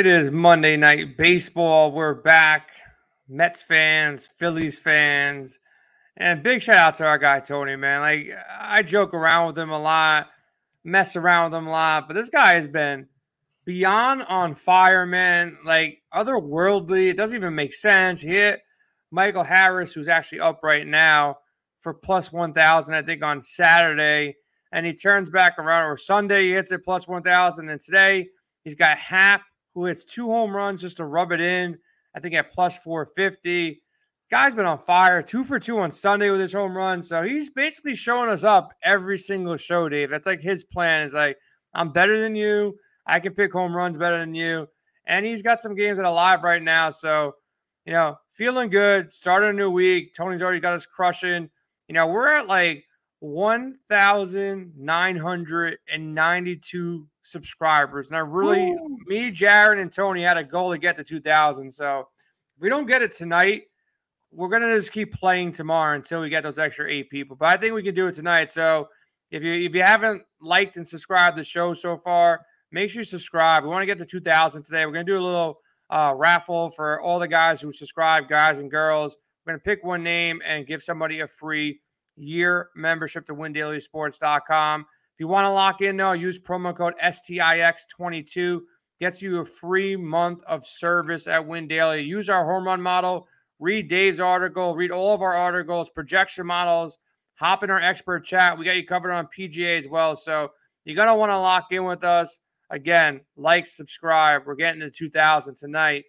It is Monday night baseball. We're back. Mets fans, Phillies fans, and big shout out to our guy Tony, man. Like I joke around with him a lot, mess around with him a lot, but this guy has been beyond on fire, man. Like otherworldly. It doesn't even make sense. He hit Michael Harris, who's actually up right now for plus one thousand, I think, on Saturday, and he turns back around or Sunday he hits it plus one thousand, and today he's got Happ who hits two home runs just to rub it in. I think at plus 450. Guy's been on fire, two for two on Sunday with his home run. So he's basically showing us up every single show, Dave. That's like his plan is like, I'm better than you. I can pick home runs better than you. And he's got some games that are live right now. So, you know, feeling good. Starting a new week. Tony's already got us crushing. You know, we're at like 1,992 subscribers. And I really, Ooh. me, Jared, and Tony had a goal to get to 2,000. So if we don't get it tonight, we're going to just keep playing tomorrow until we get those extra eight people. But I think we can do it tonight. So if you if you haven't liked and subscribed the show so far, make sure you subscribe. We want to get to 2,000 today. We're going to do a little uh, raffle for all the guys who subscribe, guys and girls. We're going to pick one name and give somebody a free year membership to windailysports.com. You want to lock in, though, use promo code STIX22. Gets you a free month of service at Win Daily. Use our hormone model. Read Dave's article. Read all of our articles, projection models. Hop in our expert chat. We got you covered on PGA as well. So you're going to want to lock in with us. Again, like, subscribe. We're getting to 2000 tonight.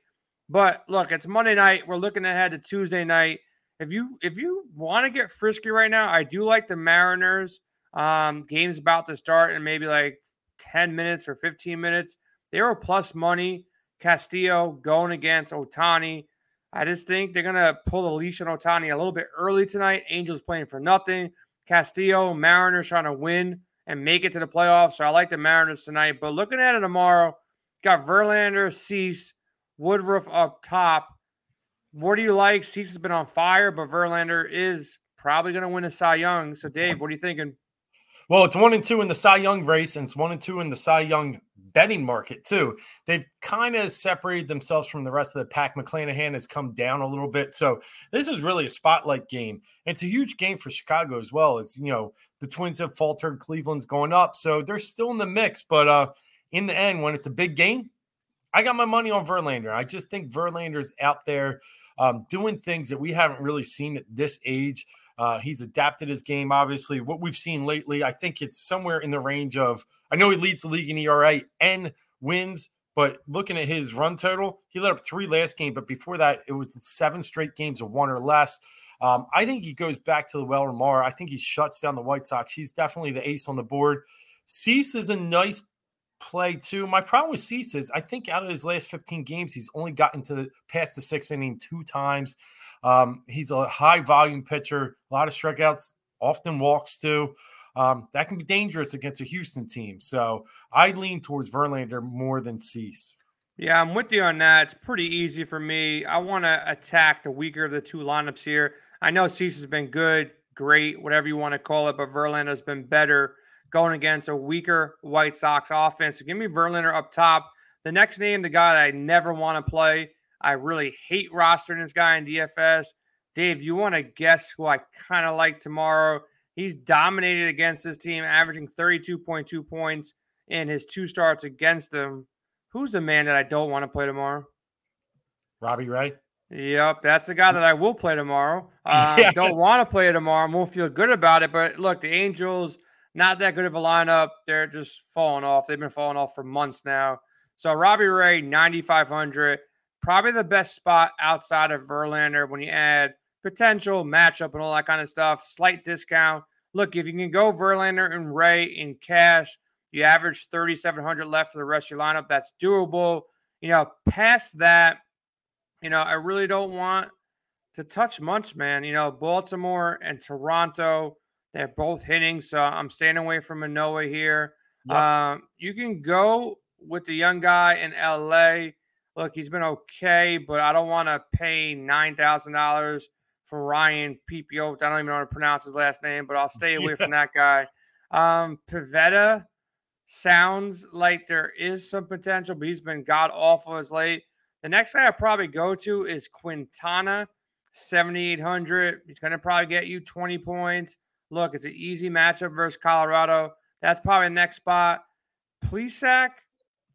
But look, it's Monday night. We're looking ahead to Tuesday night if you if you want to get frisky right now, I do like the Mariners. Um, game's about to start in maybe like 10 minutes or 15 minutes. They were plus money. Castillo going against Ohtani. I just think they're gonna pull the leash on Ohtani a little bit early tonight. Angels playing for nothing. Castillo, Mariners trying to win and make it to the playoffs. So I like the Mariners tonight. But looking at it tomorrow, got Verlander, Cease, Woodruff up top. What do you like? Cease has been on fire, but Verlander is probably going to win a Cy Young. So, Dave, what are you thinking? Well, it's one and two in the Cy Young race, and it's one and two in the Cy Young betting market too. They've kind of separated themselves from the rest of the pack. McClanahan has come down a little bit, so this is really a spotlight game. It's a huge game for Chicago as well. It's you know the Twins have faltered, Cleveland's going up, so they're still in the mix. But uh, in the end, when it's a big game, I got my money on Verlander. I just think Verlander's out there um, doing things that we haven't really seen at this age. Uh, he's adapted his game, obviously. What we've seen lately, I think it's somewhere in the range of, I know he leads the league in ERA and wins, but looking at his run total, he let up three last game, but before that, it was seven straight games of one or less. Um, I think he goes back to the well tomorrow. I think he shuts down the White Sox. He's definitely the ace on the board. Cease is a nice play too. My problem with Cease is I think out of his last 15 games, he's only gotten to the past the sixth inning two times. Um, he's a high volume pitcher, a lot of strikeouts, often walks too. Um, that can be dangerous against a Houston team. So I lean towards Verlander more than Cease. Yeah, I'm with you on that. It's pretty easy for me. I want to attack the weaker of the two lineups here. I know Cease has been good, great, whatever you want to call it, but Verlander has been better going against a weaker White Sox offense. So give me Verlander up top. The next name, the guy that I never want to play. I really hate rostering this guy in DFS. Dave, you want to guess who I kind of like tomorrow? He's dominated against this team, averaging 32.2 points in his two starts against them. Who's the man that I don't want to play tomorrow? Robbie Ray. Yep, that's the guy that I will play tomorrow. Uh, yes. Don't want to play tomorrow. Won't feel good about it. But look, the Angels – not that good of a lineup. They're just falling off. They've been falling off for months now. So Robbie Ray, 9,500, probably the best spot outside of Verlander when you add potential matchup and all that kind of stuff. Slight discount. Look, if you can go Verlander and Ray in cash, you average 3,700 left for the rest of your lineup. That's doable. You know, past that, you know, I really don't want to touch much, man. You know, Baltimore and Toronto they're both hitting, so I'm staying away from Manoah here. Yep. Um, you can go with the young guy in LA. Look, he's been okay, but I don't want to pay nine thousand dollars for Ryan Pepiot. I don't even know how to pronounce his last name, but I'll stay away yeah. from that guy. Um, Pivetta, sounds like there is some potential, but he's been god awful as late. The next guy I'll probably go to is Quintana, 7,800. He's going to probably get you 20 points. Look, it's an easy matchup versus Colorado. That's probably the next spot. Plesac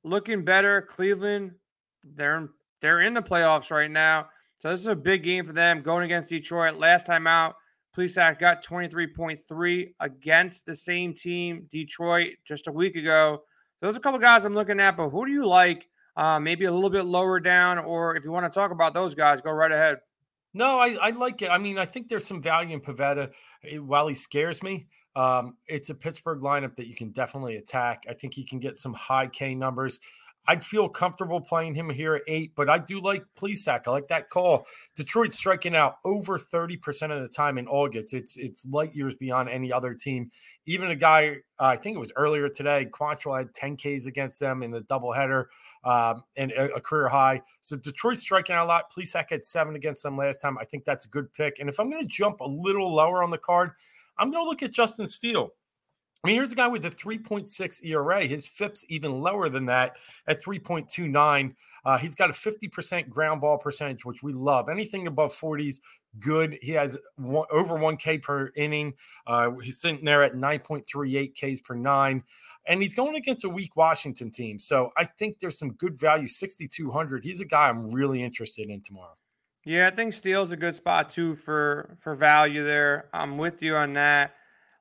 looking better. Cleveland, they're they're in the playoffs right now. So this is a big game for them going against Detroit. Last time out, Plesac got 23.3 against the same team, Detroit, just a week ago. So there's a couple guys I'm looking at, but who do you like? Uh, maybe a little bit lower down, or if you want to talk about those guys, go right ahead. No, I, I like it. I mean, I think there's some value in Pivetta. Eh, while he scares me, um, it's a Pittsburgh lineup that you can definitely attack. I think he can get some high K numbers. I'd feel comfortable playing him here at eight, but I do like Plesac. I like that call. Detroit's striking out over 30% of the time in August. It's it's light years beyond any other team. Even a guy, uh, I think it was earlier today, Quantrill had 10 Ks against them in the doubleheader um, and a, a, career high. So Detroit's striking out a lot. Plesac had seven against them last time. I think that's a good pick. And if I'm going to jump a little lower on the card, I'm going to look at Justin Steele. I mean, here's a guy with a 3.6 ERA. His FIP's even lower than that at 3.29. Uh, he's got a 50% ground ball percentage, which we love. Anything above 40s, good. He has one, over 1K per inning. Uh, he's sitting there at 9.38 Ks per nine. And he's going against a weak Washington team. So I think there's some good value, 6,200. He's a guy I'm really interested in tomorrow. Yeah, I think Steele's a good spot too for for value there. I'm with you on that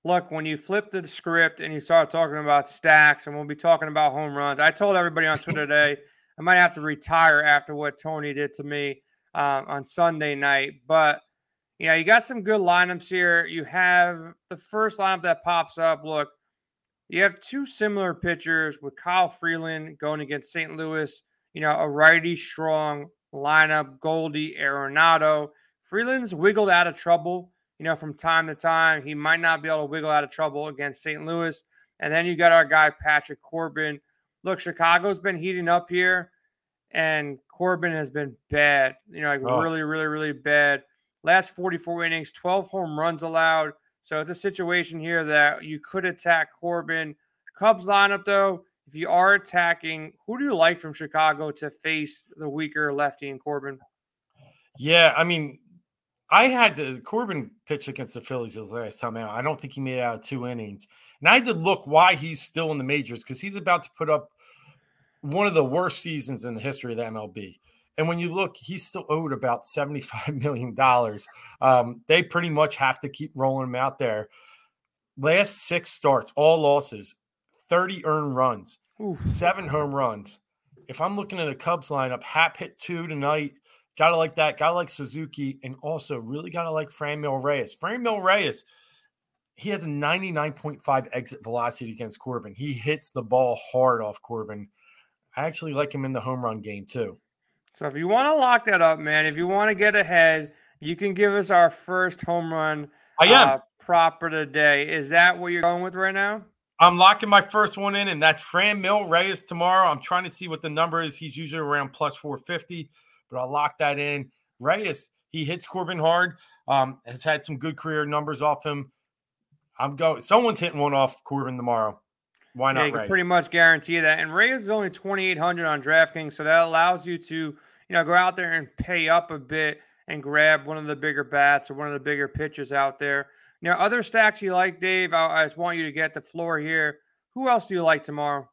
look, when you flip the script and you start talking about stacks, and we'll be talking about home runs, I told everybody on Twitter today I might have to retire after what Tony did to me um, on Sunday night. But yeah, you got some good lineups here. You have the first lineup that pops up. Look, you have two similar pitchers with Kyle Freeland going against St. Louis. You know, a righty strong lineup, Goldie, Arenado. Freeland's wiggled out of trouble you know, from time to time. He might not be able to wiggle out of trouble against St. Louis. And then you got our guy, Patrick Corbin. Look, Chicago's been heating up here, and Corbin has been bad, you know, like oh. really, really, really bad. Last 44 innings, 12 home runs allowed. So it's a situation here that you could attack Corbin. Cubs lineup, though, if you are attacking, who do you like from Chicago to face the weaker lefty in Corbin? Yeah, I mean, I had to Corbin pitch against the Phillies his last time out. I don't think he made out of two innings. And I had to look why he's still in the majors because he's about to put up one of the worst seasons in the history of the MLB. And when you look, he's still owed about $75 million. Um, they pretty much have to keep rolling him out there. Last six starts, all losses, 30 earned runs, seven home runs. If I'm looking at a Cubs lineup, Happ hit two tonight. Gotta like that. Gotta like Suzuki. And also really gotta like Franmil Reyes. Franmil Reyes, he has a 99.5 exit velocity against Corbin. He hits the ball hard off Corbin. I actually like him in the home run game too. So if you want to lock that up, man, if you want to get ahead, you can give us our first home run I am. Uh, proper today. Is that what you're going with right now? I'm locking my first one in, and that's Fran Franmil Reyes tomorrow. I'm trying to see what the number is. He's usually around plus 450 but I'll lock that in. Reyes, he hits Corbin hard. Um, has had some good career numbers off him. I'm going. Someone's hitting one off Corbin tomorrow. Why not? Yeah, you can pretty much guarantee that. And Reyes is only 2,800 on DraftKings, so that allows you to, you know, go out there and pay up a bit and grab one of the bigger bats or one of the bigger pitchers out there. Now, other stacks you like, Dave. I, I just want you to get the floor here. Who else do you like tomorrow?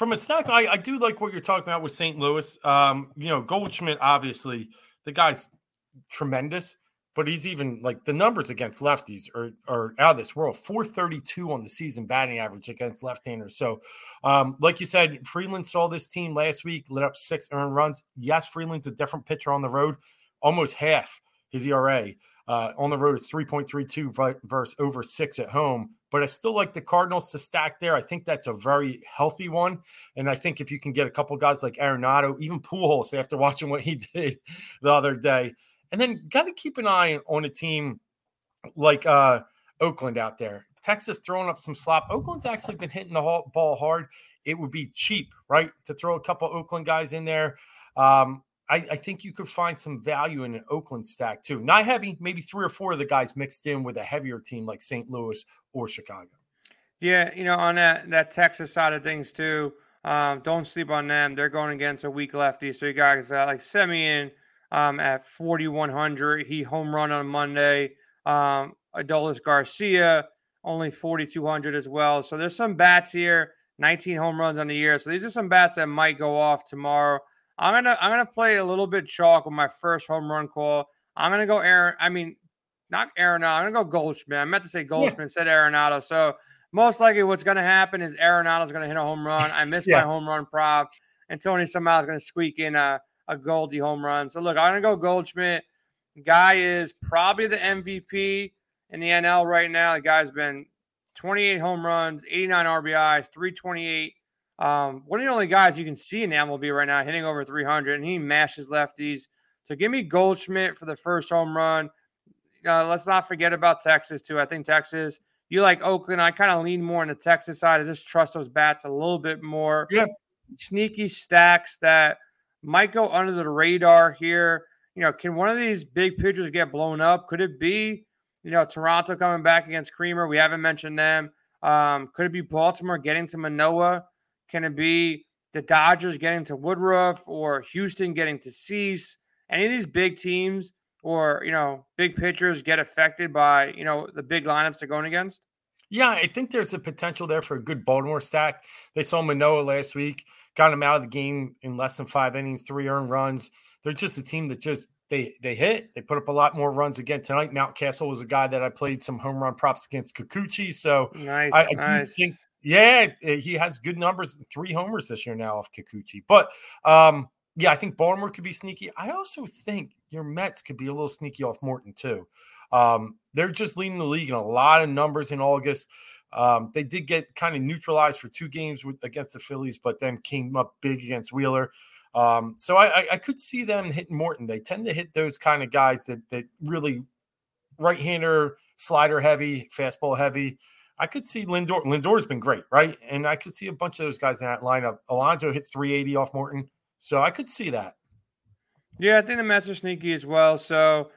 From a stack, I, I do like what you're talking about with St. Louis. Um, you know, Goldschmidt, obviously, the guy's tremendous, but he's even like the numbers against lefties are, are out of this world 432 on the season batting average against left handers. So, um, like you said, Freeland saw this team last week, lit up six earned runs. Yes, Freeland's a different pitcher on the road, almost half his ERA. Uh, on the road, is 3.32 versus over six at home but I still like the Cardinals to stack there. I think that's a very healthy one. And I think if you can get a couple guys like Arenado, even Pujols, after watching what he did the other day, and then got to keep an eye on a team like uh, Oakland out there. Texas throwing up some slop. Oakland's actually been hitting the ball hard. It would be cheap, right, to throw a couple Oakland guys in there. Um, I, I, think you could find some value in an Oakland stack too. Not having maybe three or four of the guys mixed in with a heavier team like St. Louis or Chicago. Yeah, you know, on that that Texas side of things too. Um, don't sleep on them. They're going against a weak lefty. So you guys uh, like Semien um, at 4,100. He home run on Monday. Um, Adolis Garcia only 4,200 as well. So there's some bats here. 19 home runs on the year. So these are some bats that might go off tomorrow. I'm gonna I'm gonna play a little bit chalk with my first home run call. I'm gonna go Aaron. I mean, not Arenado. I'm gonna go Goldschmidt. I meant to say Goldschmidt, yeah. said Arenado. So most likely, what's gonna happen is Arenado's gonna hit a home run. I missed yeah. my home run prop, and Tony somehow is gonna squeak in a a Goldie home run. So look, I'm gonna go Goldschmidt. Guy is probably the MVP in the NL right now. The guy's been 28 home runs, 89 RBIs, 328. Um, one of the only guys you can see in MLB right now hitting over 300, and he mashes lefties. So give me Goldschmidt for the first home run. Uh, let's not forget about Texas too. I think Texas. You like Oakland. I kind of lean more on the Texas side. I just trust those bats a little bit more. Yeah. Sneaky stacks that might go under the radar here. You know, can one of these big pitchers get blown up? Could it be, you know, Toronto coming back against Kremer? We haven't mentioned them. Um, could it be Baltimore getting to Manoah? Can it be the Dodgers getting to Woodruff or Houston getting to Cease? Any of these big teams or, you know, big pitchers get affected by, you know, the big lineups they're going against? Yeah, I think there's a potential there for a good Baltimore stack. They saw Manoah last week, got him out of the game in less than five innings, three earned runs. They're just a team that just they they hit. They put up a lot more runs again tonight. Mountcastle was a guy that I played some home run props against Kikuchi. So nice, I, I nice. think yeah, he has good numbers, three homers this year now off Kikuchi. But um, yeah, I think Baltimore could be sneaky. I also think your Mets could be a little sneaky off Morton too. Um, they're just leading the league in a lot of numbers in August. Um, they did get kind of neutralized for two games with, against the Phillies, but then came up big against Wheeler. Um, so I, I, could see them hitting Morton. They tend to hit those kind of guys that that really right-hander, slider heavy, fastball heavy. I could see Lindor. Lindor's been great, right? And I could see a bunch of those guys in that lineup. Alonso hits 380 off Morton, so I could see that. Yeah, I think the Mets are sneaky as well. So,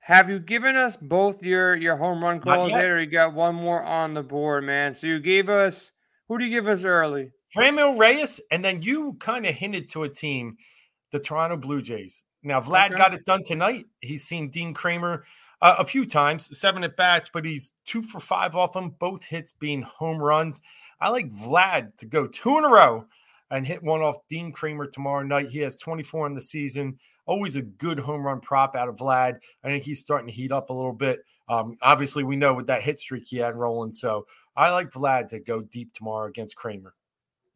have you given us both your your home run calls yet, or you got one more on the board, man? So you gave us who do you give us early? Franmil Reyes, and then you kind of hinted to a team, the Toronto Blue Jays. Now Vlad okay. got it done tonight. He's seen Dean Kremer uh, a few times, seven at bats, but he's two for five off them, both hits being home runs. I like Vlad to go two in a row and hit one off Dean Kramer tomorrow night. He has 24 in the season. Always a good home run prop out of Vlad. I think he's starting to heat up a little bit. Um, obviously, we know with that hit streak he had rolling. So I like Vlad to go deep tomorrow against Kramer.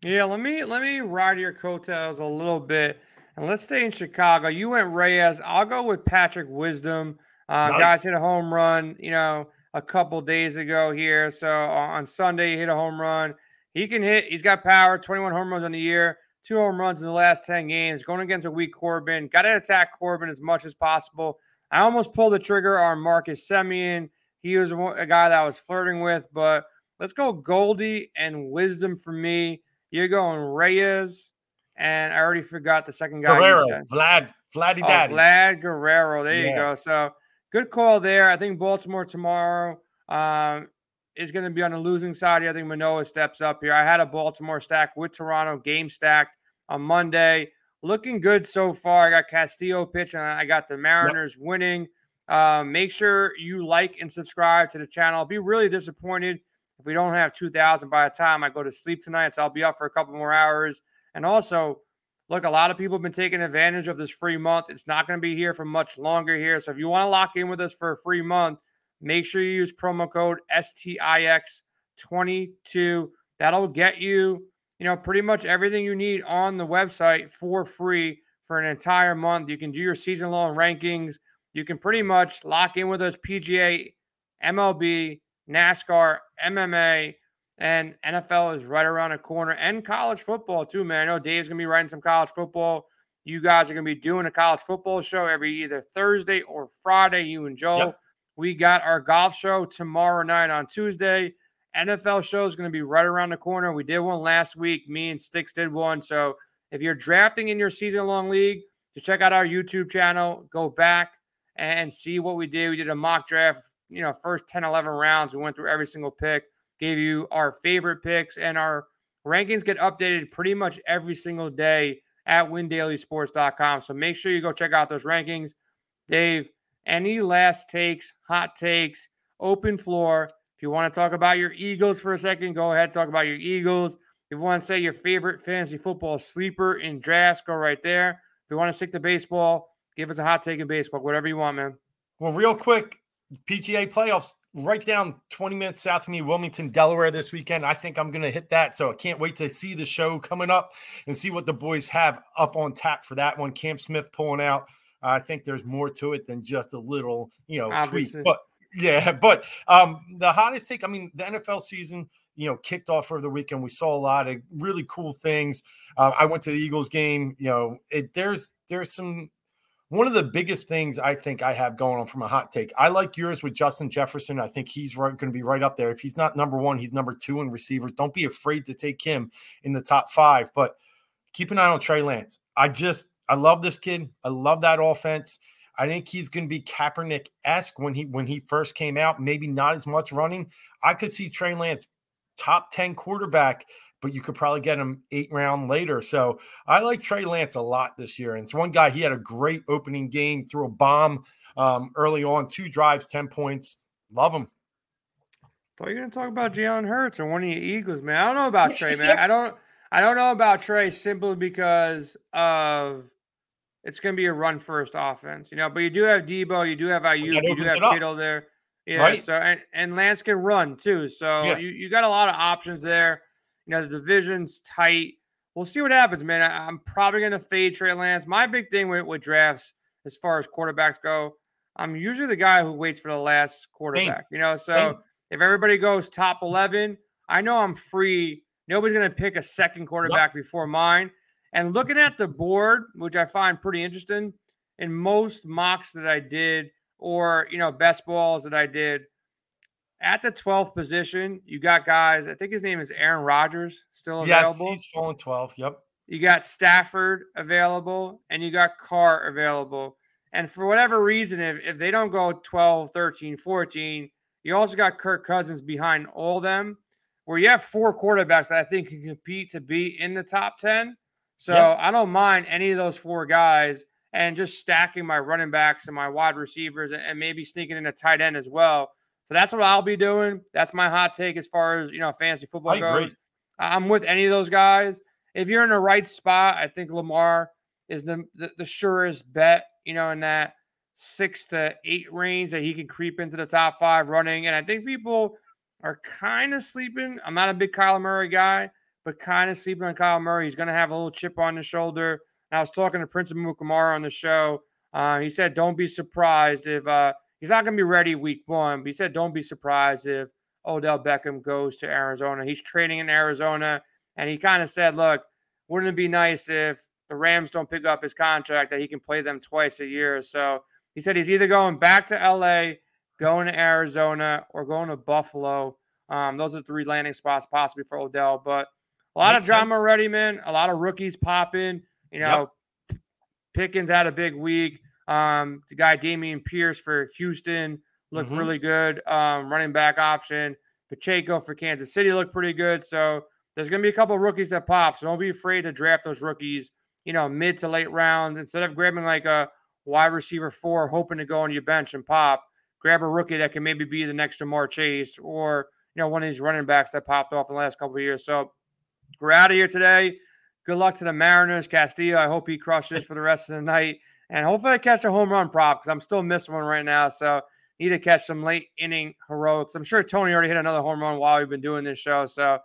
Yeah, let me let me ride your coattails a little bit, and let's stay in Chicago. You went Reyes. I'll go with Patrick Wisdom. Uh, nice. Guys hit a home run, you know, a couple days ago here. So on Sunday, he hit a home run. He can hit. He's got power. 21 home runs on the year. Two home runs in the last 10 games. Going against a weak Corbin. Got to attack Corbin as much as possible. I almost pulled the trigger on Marcus Semien. He was a guy that I was flirting with, but let's go Goldie and Wisdom for me. You're going Reyes, and I already forgot the second guy. Guerrero, Vlad, Vladdy oh, Daddy. Vlad Guerrero. There yeah. you go. So good call there. I think Baltimore tomorrow um, is going to be on the losing side here. I think Manoah steps up here. I had a Baltimore stack with Toronto game stacked on Monday. Looking good so far. I got Castillo pitching. I got the Mariners yep. winning. Uh, make sure you like and subscribe to the channel. I'll be really disappointed if we don't have 2,000 by the time I go to sleep tonight. So I'll be up for a couple more hours. And also, look, a lot of people have been taking advantage of this free month. It's not going to be here for much longer here. So if you want to lock in with us for a free month, make sure you use promo code STIX22. That'll get you, you know, pretty much everything you need on the website for free for an entire month. You can do your season long rankings. You can pretty much lock in with us PGA, MLB, NASCAR, MMA, and NFL is right around the corner, and college football too, man. I know Dave's gonna be writing some college football. You guys are gonna be doing a college football show every either Thursday or Friday. You and Joe. Yep. We got our golf show tomorrow night on Tuesday. NFL show is going to be right around the corner. We did one last week. Me and Sticks did one. So if you're drafting in your season long league, to check out our YouTube channel, go back and see what we did. We did a mock draft, you know, first 10, 11 rounds. We went through every single pick gave you our favorite picks, and our rankings get updated pretty much every single day at windailysports.com. So make sure you go check out those rankings. Dave, any last takes, hot takes, open floor. If you want to talk about your Eagles for a second, go ahead, talk about your Eagles. If you want to say your favorite fantasy football sleeper in drafts, go right there. If you want to stick to baseball, give us a hot take in baseball, whatever you want, man. Well, real quick, PGA playoffs right down 20 minutes south of me, Wilmington, Delaware this weekend. I think I'm going to hit that. So I can't wait to see the show coming up and see what the boys have up on tap for that one. Cam Smith pulling out. I think there's more to it than just a little, you know, Obviously. tweet. But yeah, but um, the hottest take, I mean, the NFL season, you know, kicked off over the weekend. We saw a lot of really cool things. Uh, I went to the Eagles game. You know, it, there's there's some one of the biggest things I think I have going on from a hot take. I like yours with Justin Jefferson. I think he's right, going to be right up there. If he's not number one, he's number two in receivers. Don't be afraid to take him in the top five. But keep an eye on Trey Lance. I just I love this kid. I love that offense. I think he's going to be Kaepernick esque when he when he first came out. Maybe not as much running. I could see Trey Lance top ten quarterback, but you could probably get him eight round later. So I like Trey Lance a lot this year. And it's one guy. He had a great opening game, threw a bomb um, early on, two drives, ten points. Love him. Thought you are going to talk about Jalen Hurts or one of your Eagles, man. I don't know about Trey, man. I don't. I don't know about Trey simply because of it's going to be a run first offense, you know. But you do have Deebo, you do have Aiyuk, you do have Kittle there, yeah. Right? So and, and Lance can run too, so yeah. you you got a lot of options there. You know, the division's tight. We'll see what happens, man. I, am probably going to fade Trey Lance. My big thing with, with drafts, as far as quarterbacks go, I'm usually the guy who waits for the last quarterback. Same. You know, so Same. if everybody goes top 11, I know I'm free. Nobody's going to pick a second quarterback nope. before mine. And looking at the board, which I find pretty interesting, in most mocks that I did, or you know, best balls that I did, at the 12th position, you got guys. I think his name is Aaron Rodgers, still available. Yes, he's falling 12. Yep. You got Stafford available, and you got Carr available. And for whatever reason, if, if they don't go 12, 13, 14, you also got Kirk Cousins behind all them, where you have four quarterbacks that I think can compete to be in the top 10. So yep. I don't mind any of those four guys and just stacking my running backs and my wide receivers and maybe sneaking in a tight end as well. So that's what I'll be doing. That's my hot take as far as you know fantasy football I goes. Agree. I'm with any of those guys. If you're in the right spot, I think Lamar is the, the, the surest bet. You know, in that six to eight range that he can creep into the top five running. And I think people are kind of sleeping. I'm not a big Kyler Murray guy but kind of sleeping on Kyle Murray. He's going to have a little chip on his shoulder. And I was talking to Prince Amukamara on the show. Uh, he said, "Don't be surprised if uh, he's not going to be ready week one." But he said, "Don't be surprised if Odell Beckham goes to Arizona. He's training in Arizona." And he kind of said, "Look, wouldn't it be nice if the Rams don't pick up his contract that he can play them twice a year?" So he said he's either going back to LA, going to Arizona, or going to Buffalo. Um, those are three landing spots possibly for Odell, but a lot Makes of drama sense. already, man. A lot of rookies popping. You know, yep. Pickens had a big week. Um, the guy Dameon Pierce for Houston looked mm-hmm. really good. Um, running back option. Pacheco for Kansas City looked pretty good. So there's going to be a couple rookies that pop. So don't be afraid to draft those rookies, you know, mid to late rounds. Instead of grabbing like a wide receiver four, hoping to go on your bench and pop, grab a rookie that can maybe be the next Ja'Marr Chase or, you know, one of these running backs that popped off in the last couple of years. So we're out of here today. Good luck to the Mariners. Castillo, I hope he crushes for the rest of the night. And hopefully I catch a home run prop because I'm still missing one right now. So need to catch some late inning heroics. I'm sure Tony already hit another home run while we've been doing this show. So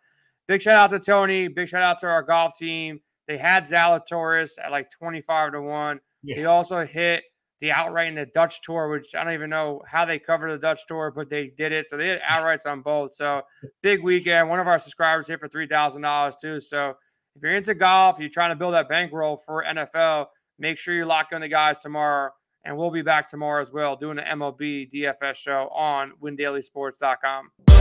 big shout out to Tony. Big shout out to our golf team. They had Zalatoris at like 25 to 1. Yeah. He also hit the outright in the Dutch tour, which I don't even know how they covered the Dutch tour, but they did it. So they had outrights on both. So big weekend. One of our subscribers hit for three thousand dollars too. So if you're into golf, you're trying to build that bankroll for NFL, make sure you lock in the guys tomorrow. And we'll be back tomorrow as well, doing the MLB DFS show on WinDailySports.com.